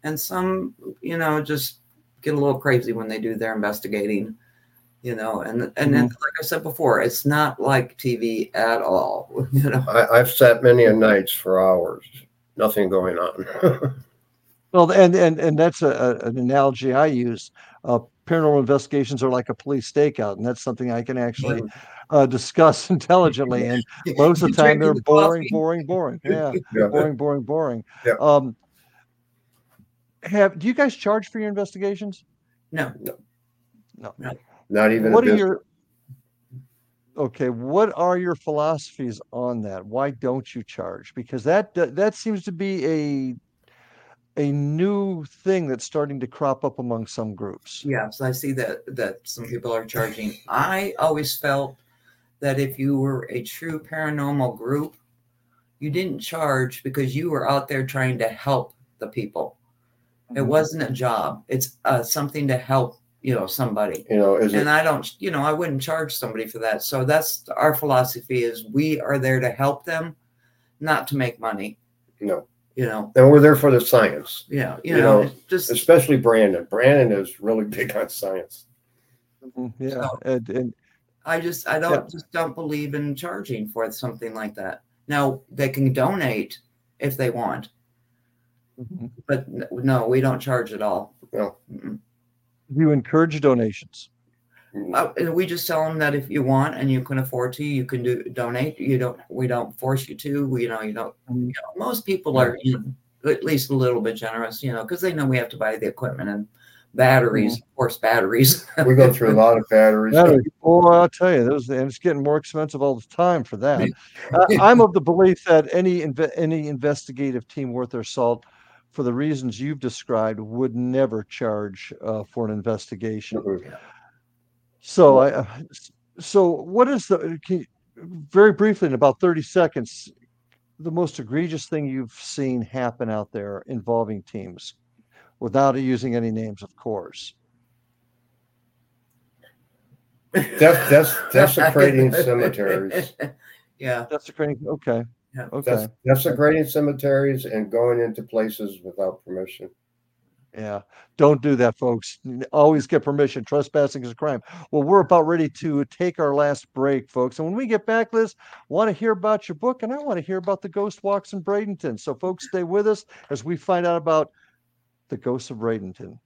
And some, you know, just get a little crazy when they do their investigating, you know, and and then like I said before, it's not like TV at all, you know. I, I've sat many a nights for hours, nothing going on. Well, and and and that's a, a- an analogy I use. Uh, paranormal investigations are like a police stakeout, and that's something I can actually uh, discuss intelligently. And most of the time, they're boring, boring, boring. Yeah, Yeah. boring, boring, boring. Yeah. Um, have do you guys charge for your investigations? No, No. no, Not even. What are business. your okay? What are your philosophies on that? Why don't you charge? Because that that that seems to be a a new thing that's starting to crop up among some groups. Yes, I see that that some people are charging. I always felt that if you were a true paranormal group, you didn't charge because you were out there trying to help the people. It wasn't a job. It's uh, something to help, you know, somebody. You know, is it And I don't, you know, I wouldn't charge somebody for that. So that's our philosophy is we are there to help them, not to make money, no? you know. And we're there for the science, Yeah, you, You know, know, just especially Brandon. Brandon is really big on science. Mhm, Yeah, So- and, and I just I don't Yeah. just don't believe in charging for something like that. Now they can donate if they want, mhm. but no, we don't charge at all. No. Mm-mm. you encourage donations. Uh, we just tell them that if you want and you can afford to, you can do donate. You don't. We don't force you to. We, you know, you don't. You know, most people are you know, at least a little bit generous, you know, because they know we have to buy the equipment and batteries, of course, batteries. We go through a lot of batteries. Battery- Oh, I'll tell you, those and it's getting more expensive all the time for that. Uh, I'm of the belief that any inve- any investigative team worth their salt, for the reasons you've described, would never charge uh, for an investigation. Mhm. So I, uh, so what is the can you- very briefly in about 30 seconds, the most egregious thing you've seen happen out there involving teams, without using any names, of course. Def- des- desecrating cemeteries. Yeah. Desecrating. Okay. Yeah. Okay. Des- desecrating cemeteries and going into places without permission. Yeah, don't do that, folks. Always get permission. Trespassing is a crime. Well, we're about ready to take our last break, folks. And when we get back, Liz, want to hear about your book, and I want to hear about the ghost walks in Bradenton. So, folks, stay with us as we find out about the ghosts of Bradenton.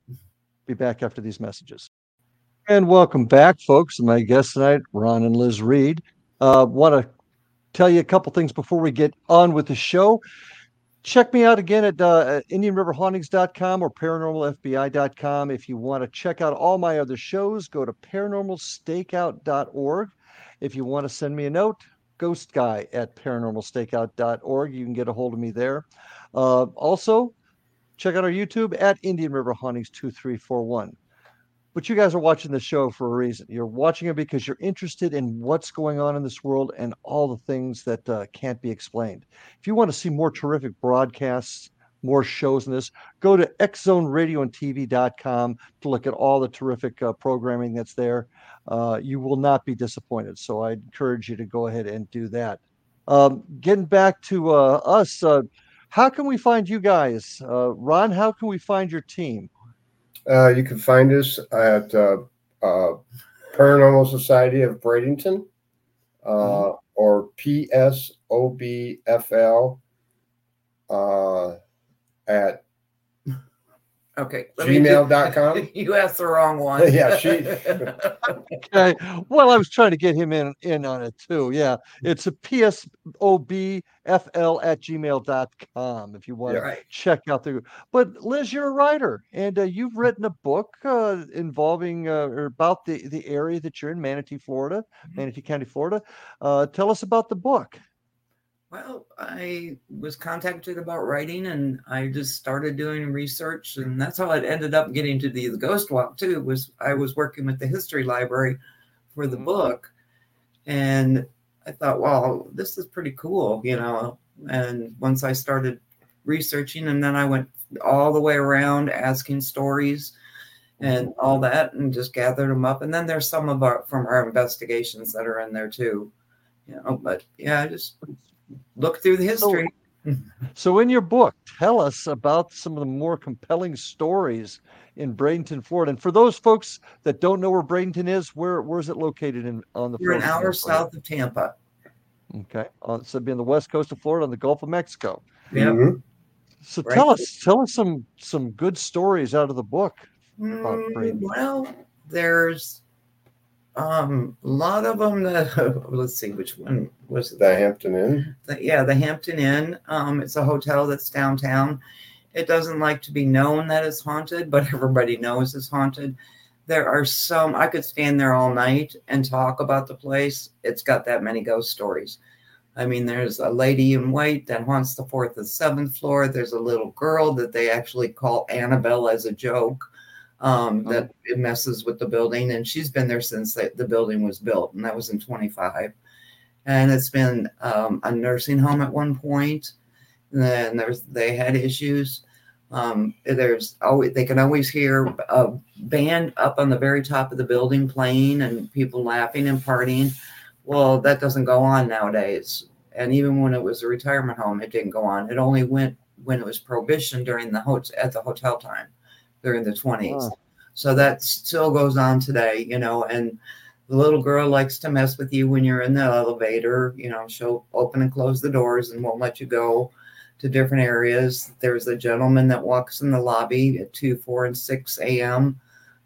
Be back after these messages. And welcome back, folks. My guests tonight, Ron and Liz Reed. Uh, want to tell you a couple things before we get on with the show check me out again at uh, indianriverhauntings.com or paranormalfbi.com if you want to check out all my other shows go to paranormalstakeout.org if you want to send me a note ghost guy at paranormalstakeout.org you can get a hold of me there uh, also check out our youtube at indian river hauntings 2341 but you guys are watching the show for a reason. You're watching it because you're interested in what's going on in this world and all the things that uh, can't be explained. If you want to see more terrific broadcasts, more shows in this, go to xzoneradioandtv.com to look at all the terrific uh, programming that's there. Uh, you will not be disappointed. So I encourage you to go ahead and do that. Um, getting back to uh, us, uh, how can we find you guys? Uh, Ron, how can we find your team? Uh, you can find us at uh, uh, Paranormal Society of Bradenton uh, or PSOBFL uh, at Okay. let me do- gmail.com. You asked the wrong one. Yeah, she- Okay. Well, I was trying to get him in in on it too. Yeah. It's a PSOBFL at gmail.com if you want to right. check out the but Liz, you're a writer and uh, you've written a book uh, involving uh, or about the, the area that you're in, Manatee, Florida, Mhm. Manatee County, Florida. Uh, tell us about the book. Well, I was contacted about writing and I just started doing research and that's how it ended up getting to the, the ghost walk too was I was working with the history library for the Mhm. book and I thought, wow, this is pretty cool, you know. And once I started researching and then I went all the way around asking stories and all that and just gathered them up. And then there's some of our from our investigations that are in there too. You know, but yeah, I just look through the history. So, in your book, tell us about some of the more compelling stories in Bradenton, Florida. And for those folks that don't know where Bradenton is, where where is it located in on the? We're an hour Peninsula? south of Tampa. Okay, on so it'd be on the west coast of Florida, on the Gulf of Mexico. Yeah. Mhm. So Right. tell us, tell us some some good stories out of the book. About Mm, well, there's um a lot of them that let's see which one was it? The Hampton Inn. the, yeah, the Hampton Inn. Um, it's a hotel that's downtown. It doesn't like to be known that it's haunted, but everybody knows it's haunted. There are some, I could stand there all night and talk about the place. It's got that many ghost stories. I mean, there's a lady in white that haunts the fourth and seventh floor. There's a little girl that they actually call Annabelle as a joke um, that it messes with the building. And she's been there since the, building was built, and that was in 25 and it's been um, a nursing home at one point. And then there's they had issues. Um, there's always they can always hear a band up on the very top of the building playing and people laughing and partying. Well, that doesn't go on nowadays. And even when it was a retirement home, it didn't go on. It only went when it was prohibition during the at the hotel time during the 20s. Wow. So that still goes on today, you know, and the little girl likes to mess with you when you're in the elevator. You know, she'll open and close the doors and won't let you go to different areas. There's a gentleman that walks in the lobby at 2, 4, and 6 a.m.,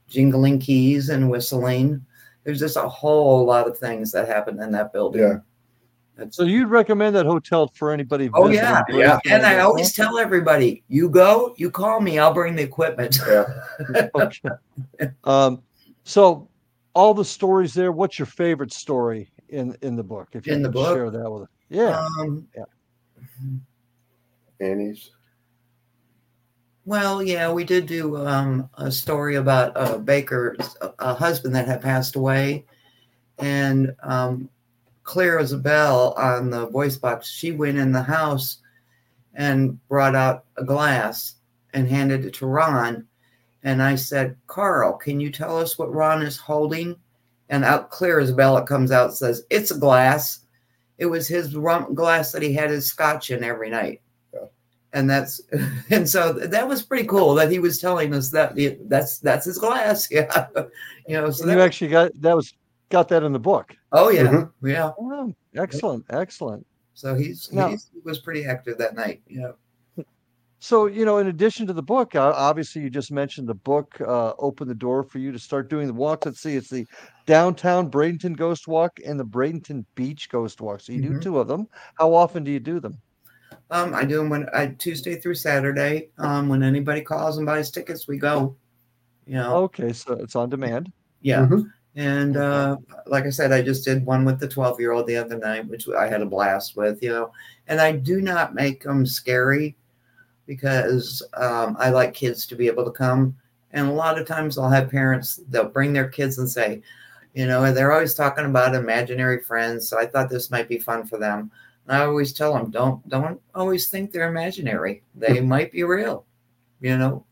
jingling keys and whistling. There's just a whole lot of things that happen in that building. Yeah. It's- So you'd recommend that hotel for anybody? Oh, yeah. Yeah. And I that- always tell everybody, you go, you call me, I'll bring the equipment. Yeah. okay. Um, so all the stories there. What's your favorite story in in the book? If you In the book? share that with us. Yeah. Um, Annie's. Well, yeah, we did do um, a story about a baker's a, a husband that had passed away, and um, Claire Isabel on the voice box. She went in the house and brought out a glass and handed it to Ron, and I said, "Carl, can you tell us what Ron is holding?" And out Claire Isabel it comes out says, "It's a glass. It was his rum glass that he had his scotch in every night." Yeah. and that's and so that was pretty cool that he was telling us that that's that's his glass yeah you know so you that, actually got that was got that in the book. oh yeah Mhm. yeah Oh, excellent, excellent. so he's, Now- he's he was pretty active that night yeah So you know, in addition to the book, uh, obviously you just mentioned the book uh, opened the door for you to start doing the walks. Let's see, it's the downtown Bradenton Ghost Walk and the Bradenton Beach Ghost Walk. So you do Mhm. two of them. How often do you do them? um i do them when i tuesday through saturday um when anybody calls and buys tickets we go you know Okay, so it's on demand. yeah Mhm. And uh like i said i just did one with the 12 year old the other night which i had a blast with you know. And i do not make them scary because um, i like kids to be able to come. And a lot of times i'll have parents they'll bring their kids and say you know they're always talking about imaginary friends so i thought this might be fun for them. And i always tell them don't don't always think they're imaginary. They might be real you know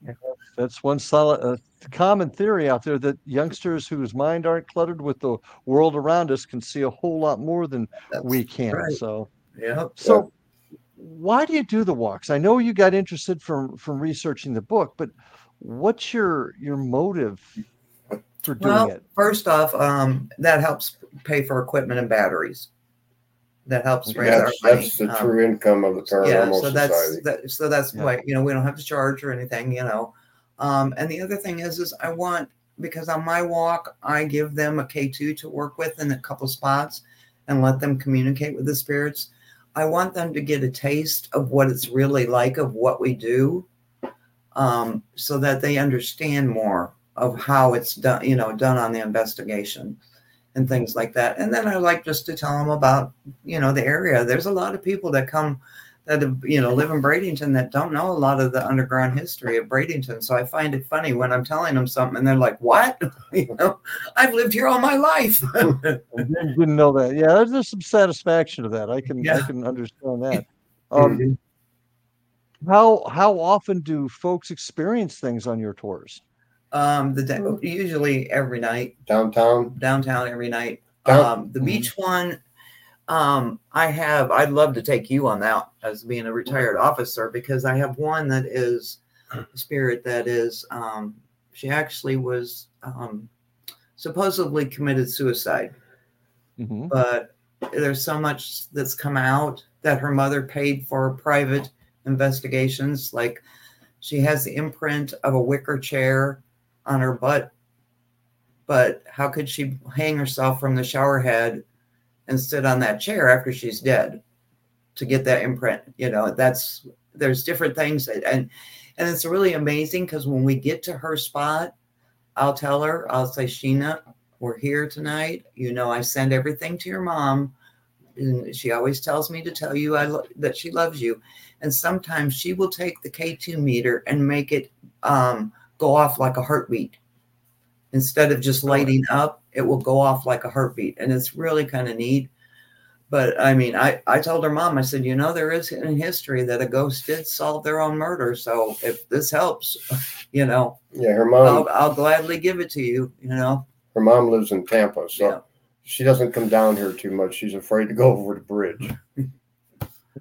That's one solid uh, common theory out there that youngsters whose mind aren't cluttered with the world around us can see a whole lot more than That's we can. right. So, yeah so why do you do the walks? I know you got interested from from researching the book, but what's your your motive for doing Well, it? first off, um, that helps pay for equipment and batteries. That helps raise That's, our money. that's the Um, true income of the paranormal yeah, paranormal so that's society. that, so that's Yeah. why you know we don't have to charge or anything, you know. Um, and the other thing is, is I want because on my walk I give them a K two to work with in a couple spots and let them communicate with the spirits. I want them to get a taste of what it's really like of what we do, um, so that they understand more of how it's done, you know, done on the investigation and things like that. And then I like just to tell them about, you know, the area. There's a lot of people that come that you know, live in Bradenton that don't know a lot of the underground history of Bradenton. So I find it funny when I'm telling them something and they're like, "What? you know, I've lived here all my life." Didn't, didn't know that. Yeah, there's, there's some satisfaction to that. I can I can understand that. Um, Mhm. how how often do folks experience things on your tours? um, the day, usually every night Downtown. downtown every night. Down- Um, the beach one, um, I have. I'd love to take you on that as being a retired officer because I have one that is a spirit that is. Um, she actually was um, supposedly committed suicide, Mhm. but there's so much that's come out that her mother paid for private investigations. Like she has the imprint of a wicker chair on her butt but how could she hang herself from the shower head and sit on that chair after she's dead to get that imprint you know that's there's different things that, and and it's really amazing because when we get to her spot i'll tell her i'll say sheena we're here tonight. You know i send everything to your mom and she always tells me to tell you I lo- that she loves you. And sometimes she will take the k2 meter and make it um, go off like a heartbeat instead of just lighting up it will go off like a heartbeat and it's really kind of neat But I mean, I, I told her mom, I said, you know, there is in history that a ghost did solve their own murder. So if this helps, you know, Yeah, her mom I'll, I'll gladly give it to you, you know. her mom lives in Tampa, so Yeah. she doesn't come down here too much. She's afraid to go over the bridge.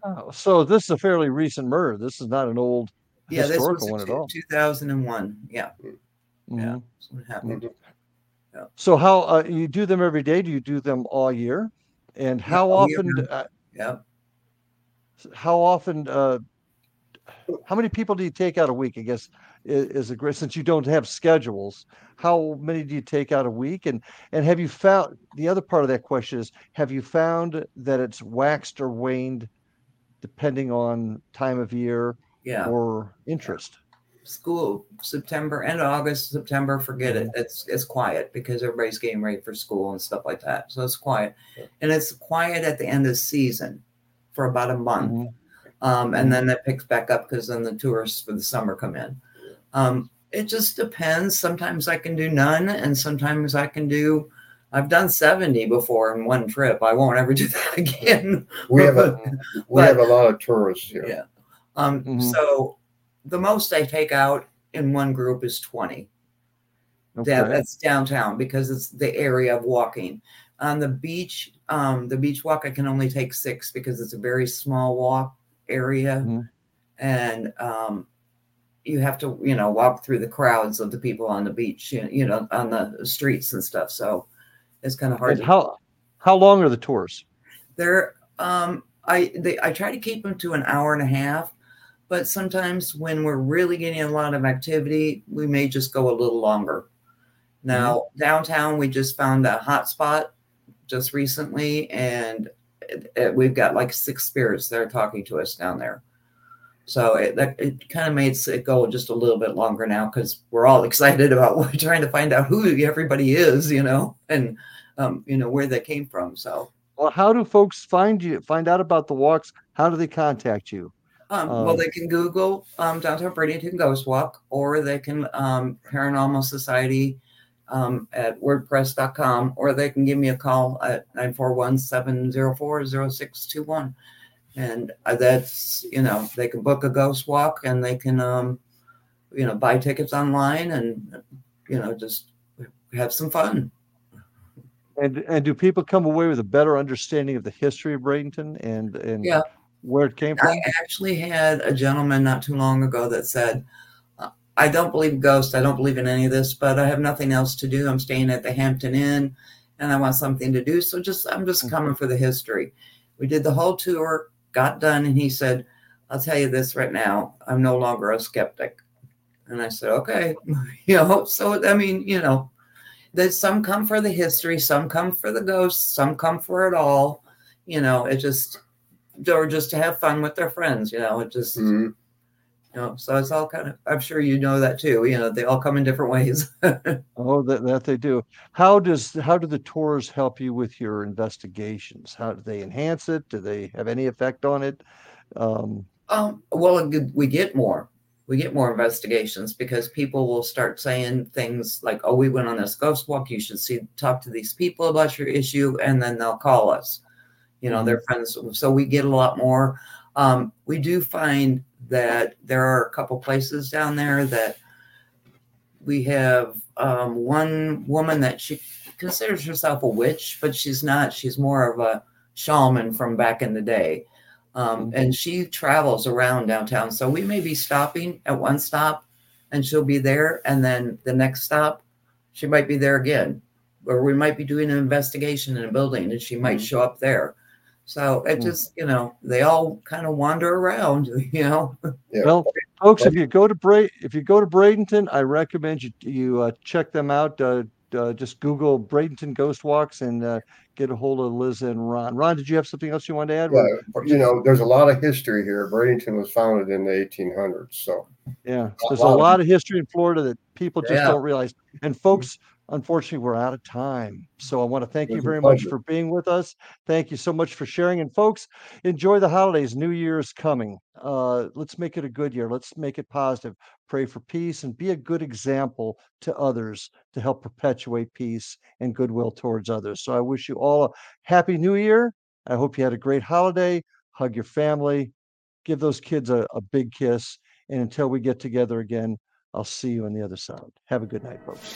Oh, So this is a fairly recent murder. This is not an old Yeah, this historical was one at two- all. 2001. Yeah. Hmm. Yeah. Mhm. That's what happened. So how uh, you do them every day? Do you do them all year? And how year often? Uh, Yeah. how often? Uh, how many people do you take out a week? I guess is, is a great since you don't have schedules. How many do you take out a week? And and have you found the other part of that question is have you found that it's waxed or waned depending on time of year Yeah. or interest? School, September and August, September, forget it. It's it's quiet because everybody's getting ready for school and stuff like that. So it's quiet. And it's quiet at the end of season for about a month. Mhm. Um, and then it picks back up because then the tourists for the summer come in. Um, it just depends. Sometimes I can do none, and sometimes I can do. I've done seventy before in one trip. I won't ever do that again. We have a we But- have a lot of tourists here. Yeah. Um, Mhm. So the most I take out in one group is twenty. That, that's downtown because it's the area of walking. On the beach, um, the beach walk, I can only take six because it's a very small walk area. Mhm. And um, you have to, you know, walk through the crowds of the people on the beach, you know, on the streets and stuff. So it's kind of hard. And how how long are the tours? they're um I they I try to keep them to an hour and a half, but sometimes when we're really getting a lot of activity, we may just go a little longer. Now downtown, we just found a hot spot just recently, and it, it- we've got like six spirits that are talking to us down there. So it that, it kind of makes it go just a little bit longer now because we're all excited about we're trying to find out who everybody is, you know, and um, you know where they came from. So Well, how do folks find you? Find out about the walks? How do they contact you? Um, well, Um, they can Google um, Downtown Bradenton Ghost Walk, or they can um, Paranormal Society um, at WordPress.com, or they can give me a call at 941 704 0621. And uh, that's, you know, they can book a ghost walk and they can, um, you know, buy tickets online and, you know, just have some fun. And and do people come away with a better understanding of the history of Bradenton and and Yeah. Where it came from? I actually had a gentleman not too long ago that said, uh, I don't believe ghosts. I don't believe in any of this, but I have nothing else to do. I'm staying at the Hampton Inn and I want something to do. So just, I'm just coming for the history. We did the whole tour, got done, and he said, I'll tell you this right now. I'm no longer a skeptic. And I said, okay. you know, so I mean, you know, that some come for the history, some come for the ghosts, some come for it all. You know, it just, or just to have fun with their friends, you know, it just, Mhm. you know, so it's all kind of, I'm sure you know that too, you know, they all come in different ways. Oh, that, that they do. How does how do the tours help you with your investigations? How do they enhance it? Do they have any effect on it? Um, um, well, we get more, we get more investigations because people will start saying things like, oh, we went on this ghost walk. You should see, talk to these people about your issue. And then they'll call us, you know, their friends. So we get a lot more. Um, we do find that there are a couple places down there that we have um, one woman that she considers herself a witch, but she's not. She's more of a shaman from back in the day. Um, and she travels around downtown. So we may be stopping at one stop and she'll be there. And then the next stop, she might be there again. Or we might be doing an investigation in a building and she might Mhm. show up there. So it Mhm. just, you know, they all kind of wander around, you know. Yeah. Well, folks, if you go to Bra- if you go to Bradenton, I recommend you you uh, check them out. Uh, uh, just Google Bradenton Ghost Walks and uh, get a hold of Liz and Ron. Ron, did you have something else you wanted to add? Yeah, but, you know, there's a lot of history here. Bradenton was founded in the 1800s, so Yeah, A there's a lot of- lot of history in Florida that people just Yeah. don't realize. And folks, unfortunately, we're out of time. So I want to thank you very much for being with us. Thank you so much for sharing. And folks, enjoy the holidays. New Year's coming. Uh, let's make it a good year. Let's make it positive. Pray for peace and be a good example to others to help perpetuate peace and goodwill towards others. So I wish you all a happy new year I hope you had a great holiday. Hug your family, give those kids a, a big kiss. And until we get together again, I'll see you on the other side. Have a good night, folks.